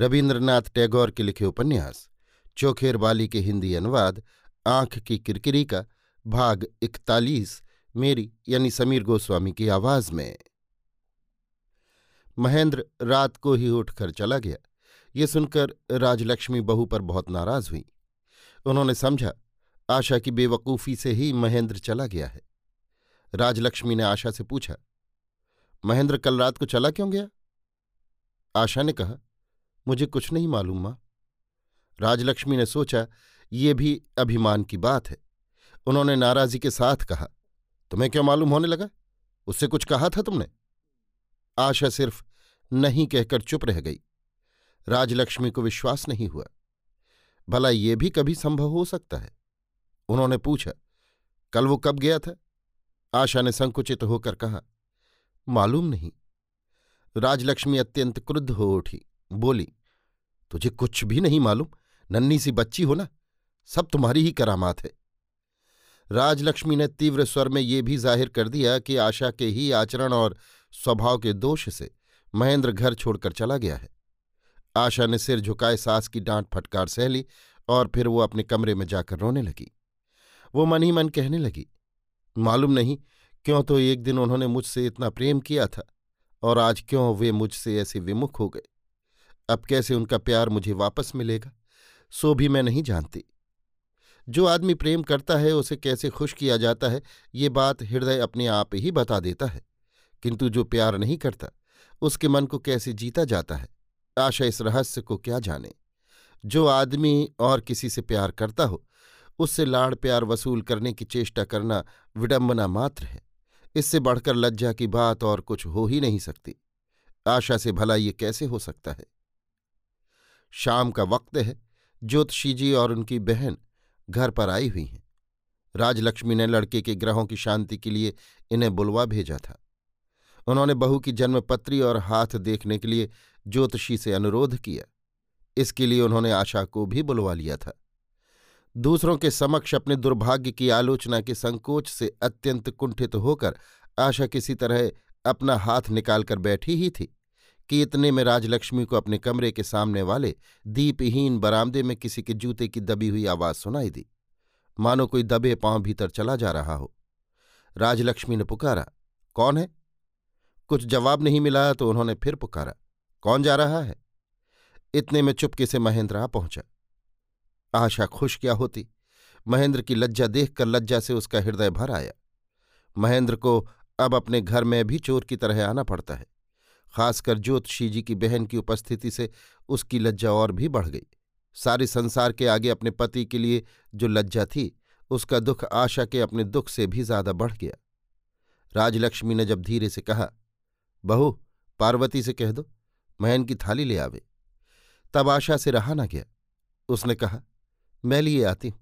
रविन्द्रनाथ टैगोर के लिखे उपन्यास, चोखेर बाली के हिंदी अनुवाद, आँख की किरकिरी का भाग इकतालीस, मेरी यानी समीर गोस्वामी की आवाज़ में। महेंद्र रात को ही उठकर चला गया। ये सुनकर राजलक्ष्मी बहू पर बहुत नाराज़ हुई। उन्होंने समझा, आशा की बेवकूफ़ी से ही महेंद्र चला गया है। राजलक्ष्मी ने आशा से पूछा, महेंद्र कल रात को चला क्यों गया? आशा ने कहा मुझे कुछ नहीं मालूम, माँ। राजलक्ष्मी ने सोचा, ये भी अभिमान की बात है। उन्होंने नाराजी के साथ कहा, तुम्हें क्यों मालूम होने लगा? उससे कुछ कहा था तुमने? आशा सिर्फ़ नहीं कहकर चुप रह गई। राजलक्ष्मी को विश्वास नहीं हुआ। भला ये भी कभी संभव हो सकता है? उन्होंने पूछा, कल वो कब गया था? आशा ने संकुचित होकर कहा, मालूम नहीं। राजलक्ष्मी अत्यंत क्रुद्ध हो उठी। बोली, तुझे कुछ भी नहीं मालूम। नन्नी सी बच्ची हो ना? सब तुम्हारी ही करामात है। राजलक्ष्मी ने तीव्र स्वर में ये भी ज़ाहिर कर दिया कि आशा के ही आचरण और स्वभाव के दोष से महेंद्र घर छोड़कर चला गया है। आशा ने सिर झुकाए, सास की डांट फटकार सह ली और फिर वो अपने कमरे में जाकर रोने लगी। वो मन ही मन कहने लगी, मालूम नहीं, क्यों तो एक दिन उन्होंने मुझसे इतना प्रेम किया था और आज क्यों वे मुझसे ऐसे विमुख हो गए? अब कैसे उनका प्यार मुझे वापस मिलेगा? सो भी मैं नहीं जानती। जो आदमी प्रेम करता है, उसे कैसे खुश किया जाता है, ये बात हृदय अपने आप ही बता देता है। किंतु जो प्यार नहीं करता, उसके मन को कैसे जीता जाता है? आशा इस रहस्य को क्या जाने? जो आदमी और किसी से प्यार करता हो, उससे लाड़ प्यार वसूल करने की चेष्टा करना विडंबना मात्र है। इससे बढ़कर लज्जा की बात और कुछ हो ही नहीं सकती। आशा से भला ये कैसे हो सकता है? शाम का वक्त है। ज्योतिषी जी और उनकी बहन घर पर आई हुई हैं। राजलक्ष्मी ने लड़के के ग्रहों की शांति के लिए इन्हें बुलवा भेजा था। उन्होंने बहू की जन्मपत्री और हाथ देखने के लिए ज्योतिषी से अनुरोध किया। इसके लिए उन्होंने आशा को भी बुलवा लिया था। दूसरों के समक्ष अपने दुर्भाग्य की आलोचना के संकोच से अत्यंत कुंठित होकर आशा किसी तरह अपना हाथ निकालकर बैठी ही थी। कि इतने में राजलक्ष्मी को अपने कमरे के सामने वाले दीपहीन बरामदे में किसी के जूते की दबी हुई आवाज़ सुनाई दी। मानो कोई दबे पाँव भीतर चला जा रहा हो। राजलक्ष्मी ने पुकारा, कौन है? कुछ जवाब नहीं मिला तो उन्होंने फिर पुकारा, कौन जा रहा है? इतने में चुपके से महेंद्र आ पहुँचा। आशा खुश क्या होती? महेंद्र की लज्जा देखकर लज्जा से उसका हृदय भर आया। महेंद्र को अब अपने घर में भी चोर की तरह आना पड़ता है। खासकर ज्योतिषी जी की बहन की उपस्थिति से उसकी लज्जा और भी बढ़ गई। सारे संसार के आगे अपने पति के लिए जो लज्जा थी, उसका दुख आशा के अपने दुख से भी ज़्यादा बढ़ गया। राजलक्ष्मी ने जब धीरे से कहा, बहू, पार्वती से कह दो महन की थाली ले आवे। तब आशा से रहा न गया। उसने कहा, मैं लिए आती हूँ।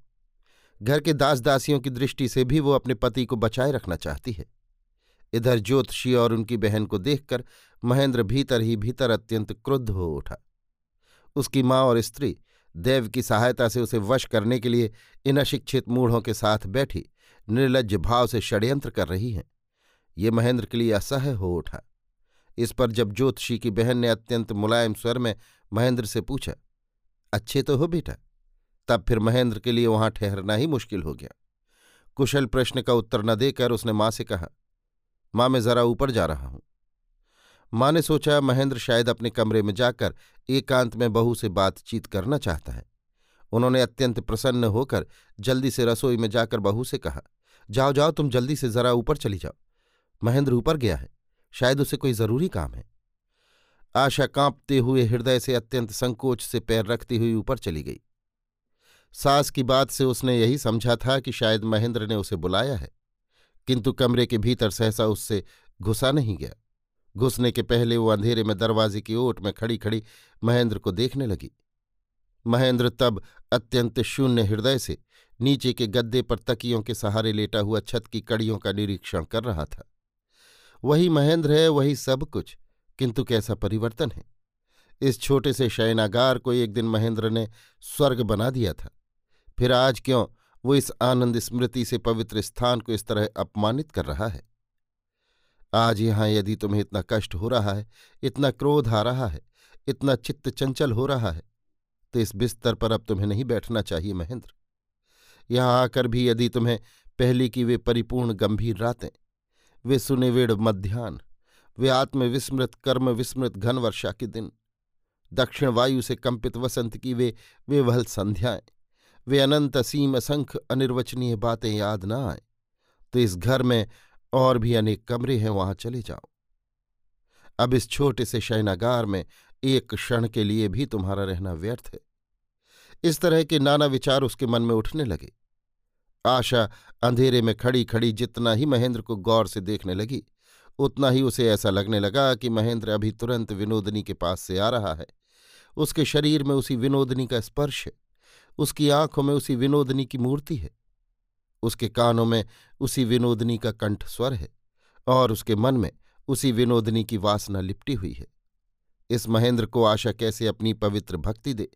घर के दास दासियों की दृष्टि से भी वो अपने पति को बचाए रखना चाहती है। इधर ज्योतिषी और उनकी बहन को देखकर महेंद्र भीतर ही भीतर अत्यंत क्रुद्ध हो उठा। उसकी माँ और स्त्री देव की सहायता से उसे वश करने के लिए इन अशिक्षित मूढ़ों के साथ बैठी निर्लज भाव से षड्यंत्र कर रही हैं। ये महेंद्र के लिए असह्य हो उठा। इस पर जब ज्योतिषी की बहन ने अत्यंत मुलायम स्वर में महेंद्र से पूछा, अच्छे तो हो बेटा? तब फिर महेंद्र के लिए वहाँ ठहरना ही मुश्किल हो गया। कुशल प्रश्न का उत्तर न देकर उसने माँ से कहा माँ, मैं जरा ऊपर जा रहा हूँ। माँ ने सोचा, महेंद्र शायद अपने कमरे में जाकर एकांत में बहू से बातचीत करना चाहता है। उन्होंने अत्यंत प्रसन्न होकर जल्दी से रसोई में जाकर बहू से कहा, जाओ जाओ, तुम जल्दी से जरा ऊपर चली जाओ। महेंद्र ऊपर गया है, शायद उसे कोई ज़रूरी काम है। आशा कांपते हुए हृदय से अत्यंत संकोच से पैर रखती हुई ऊपर चली गई। सास की बात से उसने यही समझा था कि शायद महेंद्र ने उसे बुलाया है। किंतु कमरे के भीतर सहसा उससे घुसा नहीं गया। घुसने के पहले वो अंधेरे में दरवाजे की ओट में खड़ी खड़ी महेंद्र को देखने लगी। महेंद्र तब अत्यंत शून्य हृदय से नीचे के गद्दे पर तकियों के सहारे लेटा हुआ छत की कड़ियों का निरीक्षण कर रहा था। वही महेंद्र है, वही सब कुछ, किंतु कैसा परिवर्तन है। इस छोटे से शयनागार को एक दिन महेंद्र ने स्वर्ग बना दिया था। फिर आज क्यों वो इस आनंद स्मृति से पवित्र स्थान को इस तरह अपमानित कर रहा है। आज यहाँ यदि तुम्हें इतना कष्ट हो रहा है, इतना क्रोध आ रहा है, इतना चित्त चंचल हो रहा है तो इस बिस्तर पर अब तुम्हें नहीं बैठना चाहिए महेंद्र। यहाँ आकर भी यदि तुम्हें पहली की वे परिपूर्ण गंभीर रातें, वे सुनिवेड़ मध्यान्ह वे आत्मविस्मृत कर्म विस्मृत घन वर्षा के दिन, दक्षिण वायु से कंपित वसंत की वे वे वहल संध्याएँ वे अनंत असीम असंख्य अनिर्वचनीय बातें याद न आए तो इस घर में और भी अनेक कमरे हैं, वहाँ चले जाओ। अब इस छोटे से शयनागार में एक क्षण के लिए भी तुम्हारा रहना व्यर्थ है। इस तरह के नाना विचार उसके मन में उठने लगे। आशा अंधेरे में खड़ी खड़ी जितना ही महेंद्र को गौर से देखने लगी, उतना ही उसे ऐसा लगने लगा कि महेंद्र अभी तुरंत विनोदनी के पास से आ रहा है। उसके शरीर में उसी विनोदनी का स्पर्श है। उसकी आँखों में उसी विनोदनी की मूर्ति है। उसके कानों में उसी विनोदनी का कंठ स्वर है और उसके मन में उसी विनोदनी की वासना लिपटी हुई है। इस महेंद्र को आशा कैसे अपनी पवित्र भक्ति दे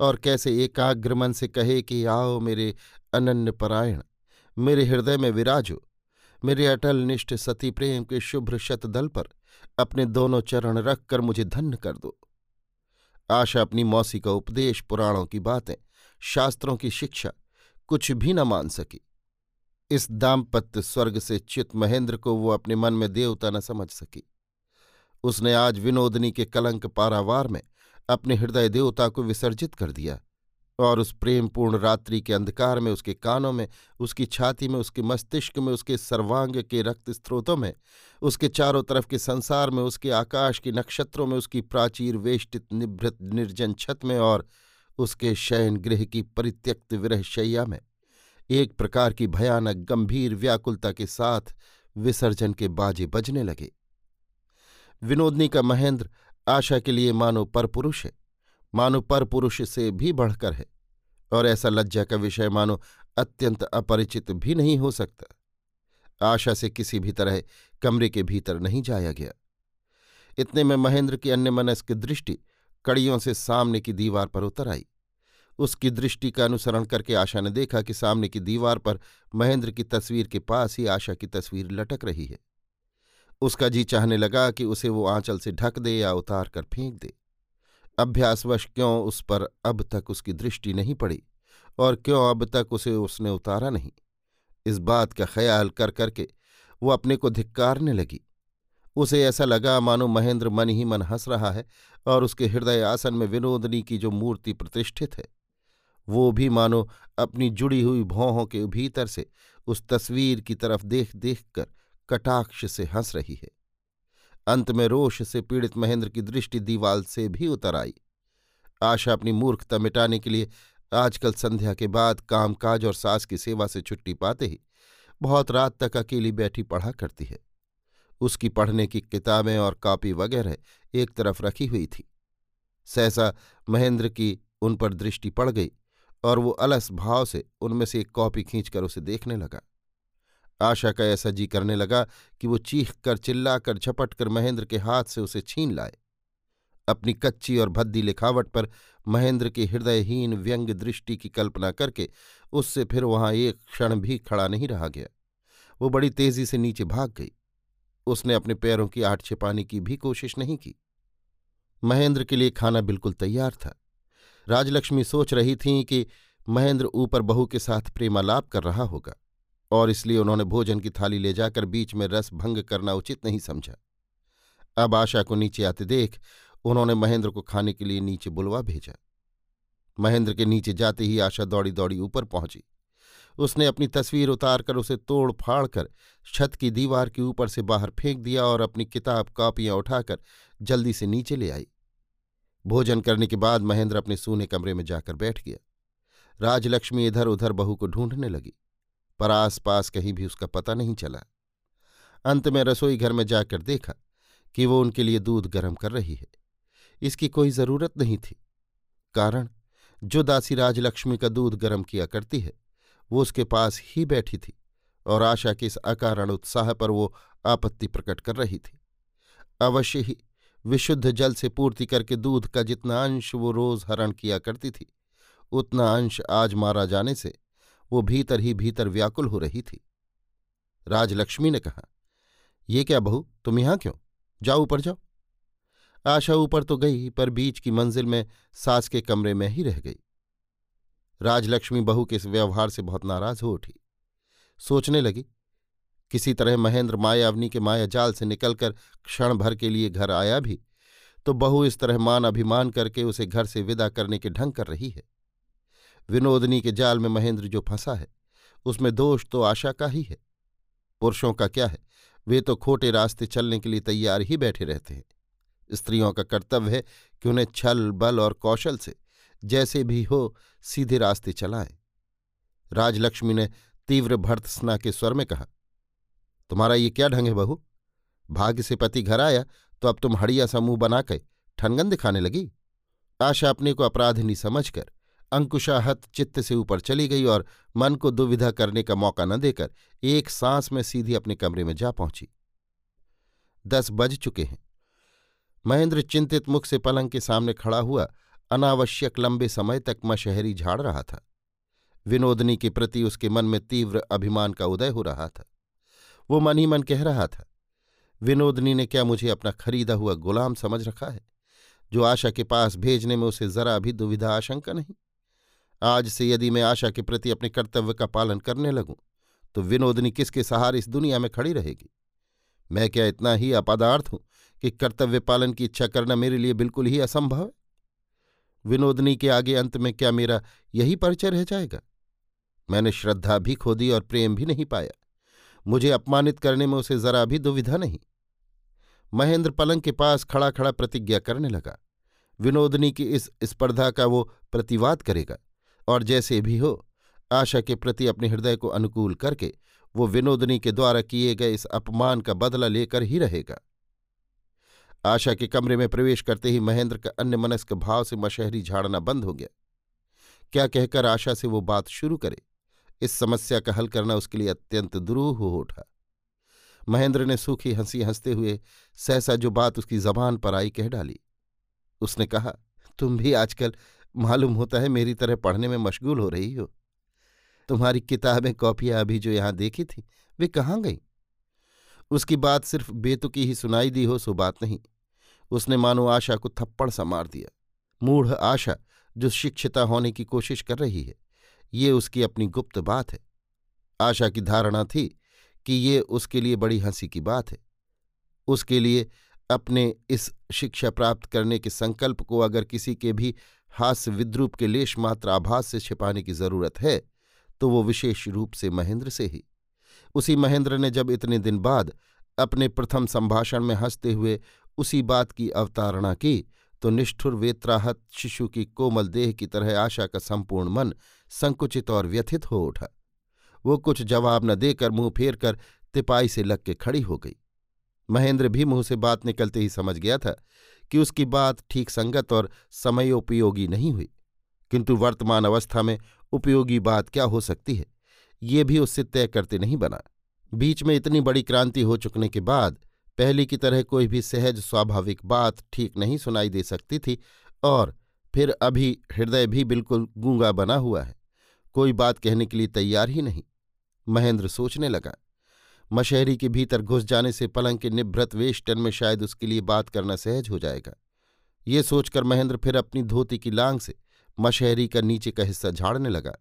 और कैसे एकाग्र मन से कहे कि आओ मेरे अनन्य परायण, मेरे हृदय में विराजो मेरे अटल निष्ठ सती प्रेम के शुभ्र शतदल पर अपने दोनों चरण रखकर मुझे धन्य कर दो। आशा अपनी मौसी का उपदेश पुराणों की बातें शास्त्रों की शिक्षा कुछ भी न मान सकी। इस दाम्पत्य स्वर्ग से चित महेंद्र को वो अपने मन में देवता न समझ सकी। उसने आज विनोदनी के कलंक पारावार में अपने हृदय देवता को विसर्जित कर दिया और उस प्रेमपूर्ण रात्रि के अंधकार में उसके कानों में, उसकी छाती में, उसके मस्तिष्क में, उसके सर्वांग के रक्त स्त्रोतों में, उसके चारों तरफ़ के संसार में, उसके आकाश के नक्षत्रों में, उसकी प्राचीर वेष्टित निभृत निर्जन छत में और उसके शयन गृह की परित्यक्त विरह शैया में, एक प्रकार की भयानक गंभीर व्याकुलता के साथ विसर्जन के बाजे बजने लगे। विनोदनी का महेंद्र आशा के लिए मानो परपुरुष है, मानो परपुरुष से भी बढ़कर है, और ऐसा लज्जा का विषय मानो अत्यंत अपरिचित भी नहीं हो सकता। आशा से किसी भी तरह कमरे के भीतर नहीं जाया गया। इतने में महेंद्र की अन्य मनस्क दृष्टि कड़ियों से सामने की दीवार पर उतर आई। उसकी दृष्टि का अनुसरण करके आशा ने देखा कि सामने की दीवार पर महेंद्र की तस्वीर के पास ही आशा की तस्वीर लटक रही है। उसका जी चाहने लगा कि उसे वो आंचल से ढक दे या उतार कर फेंक दे। अभ्यासवश क्यों उस पर अब तक उसकी दृष्टि नहीं पड़ी और क्यों अब तक उसे उसने उतारा नहीं। इस बात का ख्याल कर करके वो अपने को धिक्कारने लगी। उसे ऐसा लगा, मानो महेंद्र मन ही मन हंस रहा है और उसके हृदय आसन में विनोदनी की जो मूर्ति प्रतिष्ठित है। वो भी मानो अपनी जुड़ी हुई भौहों के भीतर से उस तस्वीर की तरफ़ देख देख कर कटाक्ष से हंस रही है। अंत में रोष से पीड़ित महेंद्र की दृष्टि दीवाल से भी उतर आई। आशा अपनी मूर्खता मिटाने के लिए आजकल संध्या के बाद कामकाज और सास की सेवा से छुट्टी पाते ही बहुत रात तक अकेली बैठी पढ़ा करती है। उसकी पढ़ने की किताबें और कॉपी वगैरह एक तरफ़ रखी हुई थी। सहसा महेंद्र की उन पर दृष्टि पड़ गई और वो अलस भाव से उनमें से एक कॉपी खींचकर उसे देखने लगा। आशा का ऐसा जी करने लगा कि वो चीख कर चिल्लाकर झपट कर महेंद्र के हाथ से उसे छीन लाए। अपनी कच्ची और भद्दी लिखावट पर महेंद्र की हृदयहीन व्यंग दृष्टि की कल्पना करके उससे फिर वहाँ एक क्षण भी खड़ा नहीं रहा गया। वो बड़ी तेज़ी से नीचे भाग गई। उसने अपने पैरों की आठ छिपाने की भी कोशिश नहीं की। महेंद्र के लिए खाना बिल्कुल तैयार था। राजलक्ष्मी सोच रही थीं कि महेंद्र ऊपर बहू के साथ प्रेमालाप कर रहा होगा, और इसलिए उन्होंने भोजन की थाली ले जाकर बीच में रस भंग करना उचित नहीं समझा। अब आशा को नीचे आते देख उन्होंने महेंद्र को खाने के लिए नीचे बुलवा भेजा। महेंद्र के नीचे जाते ही आशा दौड़ी दौड़ी ऊपर पहुँची। उसने अपनी तस्वीर उतारकर उसे तोड़ फाड़ कर छत की दीवार के ऊपर से बाहर फेंक दिया और अपनी किताब कॉपियाँ उठाकर जल्दी से नीचे ले आई। भोजन करने के बाद महेंद्र अपने सूने कमरे में जाकर बैठ गया। राजलक्ष्मी इधर उधर बहू को ढूँढने लगी, पर आसपास कहीं भी उसका पता नहीं चला। अंत में रसोई घर में जाकर देखा कि वो उनके लिए दूध गर्म कर रही है। इसकी कोई ज़रूरत नहीं थी, कारण जो दासी राजलक्ष्मी का दूध गर्म किया करती है वो उसके पास ही बैठी थी और आशा के इस अकारण उत्साह पर वो आपत्ति प्रकट कर रही थी। अवश्य ही विशुद्ध जल से पूर्ति करके दूध का जितना अंश वो रोज हरण किया करती थी, उतना अंश आज मारा जाने से वो भीतर ही भीतर व्याकुल हो रही थी। राजलक्ष्मी ने कहा, ये क्या बहू, तुम यहाँ क्यों? जाओ ऊपर जाओ। आशा ऊपर तो गई, पर बीच की मंजिल में सास के कमरे में ही रह गई। राजलक्ष्मी बहू के इस व्यवहार से बहुत नाराज़ हो उठी। सोचने लगी, किसी तरह महेंद्र मायावनी के माया जाल से निकलकर क्षण भर के लिए घर आया भी तो बहू इस तरह मान अभिमान करके उसे घर से विदा करने के ढंग कर रही है। विनोदनी के जाल में महेंद्र जो फंसा है, उसमें दोष तो आशा का ही है। पुरुषों का क्या है? वे तो खोटे रास्ते चलने के लिए तैयार ही बैठे रहते हैं। स्त्रियों का कर्तव्य है कि उन्हें छल, बल और कौशल से जैसे भी हो, सीधे रास्ते चलाएँ। राजलक्ष्मी ने तीव्र भर्त्सना के स्वर में कहा, तुम्हारा ये क्या ढंग है बहू? भाग्य से पति घर आया तो अब तुम हड़िया सा मुँह बनाकर ठनगन दिखाने लगी। आशा अपने को अपराधिनी समझकर, अंकुशाहत चित्त से ऊपर चली गई और मन को दुविधा करने का मौका न देकर एक सांस में सीधी अपने कमरे में जा पहुँची। दस बज चुके हैं। महेंद्र चिंतित मुख से पलंग के सामने खड़ा हुआ अनावश्यक लंबे समय तक मशहरी झाड़ रहा था। विनोदनी के प्रति उसके मन में तीव्र अभिमान का उदय हो रहा था। वो मन ही मन कह रहा था, विनोदनी ने क्या मुझे अपना खरीदा हुआ गुलाम समझ रखा है, जो आशा के पास भेजने में उसे जरा भी दुविधा आशंका नहीं? आज से यदि मैं आशा के प्रति अपने कर्तव्य का पालन करने लगूं तो विनोदनी किसके सहारे इस दुनिया में खड़ी रहेगी? मैं क्या इतना ही अपदार्थ हूँ कि कर्तव्य पालन की इच्छा करना मेरे लिए बिल्कुल ही असंभव है? विनोदनी के आगे अंत में क्या मेरा यही परिचय रह जाएगा? मैंने श्रद्धा भी खो दी और प्रेम भी नहीं पाया। मुझे अपमानित करने में उसे जरा भी दुविधा नहीं। महेंद्र पलंग के पास खड़ा खड़ा प्रतिज्ञा करने लगा। विनोदनी की इस स्पर्धा का वो प्रतिवाद करेगा, और जैसे भी हो, आशा के प्रति अपने हृदय को अनुकूल करके वो विनोदनी के द्वारा किए गए इस अपमान का बदला लेकर ही रहेगा। आशा के कमरे में प्रवेश करते ही महेंद्र का अन्य मनस्क भाव से मशहरी झाड़ना बंद हो गया। क्या कहकर आशा से वो बात शुरू करे? इस समस्या का हल करना उसके लिए अत्यंत दुरूह हो उठा। महेंद्र ने सूखी हँसी हँसते हुए सहसा जो बात उसकी जबान पर आई कह डाली। उसने कहा, तुम भी आजकल मालूम होता है मेरी तरह पढ़ने में मशगूल हो रही हो। तुम्हारी किताबें, कॉपियाँ अभी जो यहाँ देखी थी, वे कहाँ गईं? उसकी बात सिर्फ़ बेतुकी ही सुनाई दी हो, सो बात नहीं। उसने मानो आशा को थप्पड़ सा मार दिया। मूढ़ आशा जो शिक्षिता होने की कोशिश कर रही है, ये उसकी अपनी गुप्त बात है। आशा की धारणा थी कि ये उसके लिए बड़ी हँसी की बात है। उसके लिए अपने इस शिक्षा प्राप्त करने के संकल्प को अगर किसी के भी हास्य विद्रूप के लेश मात्र आभास से छिपाने की ज़रूरत है तो वो विशेष रूप से महेंद्र से ही। उसी महेंद्र ने जब इतने दिन बाद अपने प्रथम संभाषण में हँसते हुए उसी बात की अवतारणा की तो निष्ठुर वेत्राहत शिशु की कोमल देह की तरह आशा का संपूर्ण मन संकुचित और व्यथित हो उठा। वो कुछ जवाब न देकर मुँह फेर कर तिपाई से लग के खड़ी हो गई। महेंद्र भी मुँह से बात निकलते ही समझ गया था कि उसकी बात ठीक संगत और समयोपयोगी नहीं हुई, किंतु वर्तमान अवस्था में उपयोगी बात क्या हो सकती है, ये भी उससे तय करते नहीं बना। बीच में इतनी बड़ी क्रांति हो चुकने के बाद पहले की तरह कोई भी सहज स्वाभाविक बात ठीक नहीं सुनाई दे सकती थी और फिर अभी हृदय भी बिल्कुल गूँगा बना हुआ है। कोई बात कहने के लिए तैयार ही नहीं। महेंद्र सोचने लगा। मशहरी के भीतर घुस जाने से पलंग के निभृत वेष्टन में शायद उसके लिए बात करना सहज हो जाएगा। ये सोचकर महेंद्र फिर अपनी धोती की लांग से मशहरी का नीचे का हिस्सा झाड़ने लगा।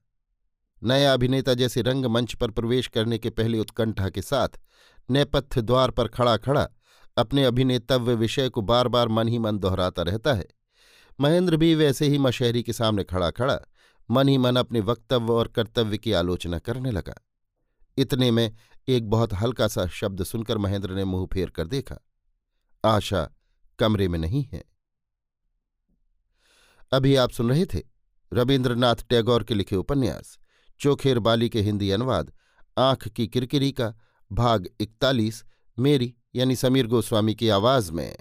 नया अभिनेता जैसे रंगमंच पर प्रवेश करने के पहले उत्कंठा के साथ नेपथ्य द्वार पर खड़ा खड़ा अपने अभिनेतव्य विषय को बार बार मन ही मन दोहराता रहता है। महेंद्र भी वैसे ही मशहरी के सामने खड़ा खड़ा मन ही मन अपने वक्तव्य और कर्तव्य की आलोचना करने लगा। इतने में एक बहुत हल्का सा शब्द सुनकर महेंद्र ने मुँह फेर कर देखा। आशा कमरे में नहीं है। अभी आप सुन रहे थे रविन्द्रनाथ टैगोर के लिखे उपन्यास, चोखेर बाली के हिंदी अनुवाद, आँख की किरकिरी का भाग इकतालीस मेरी यानी समीर गोस्वामी की आवाज़ में।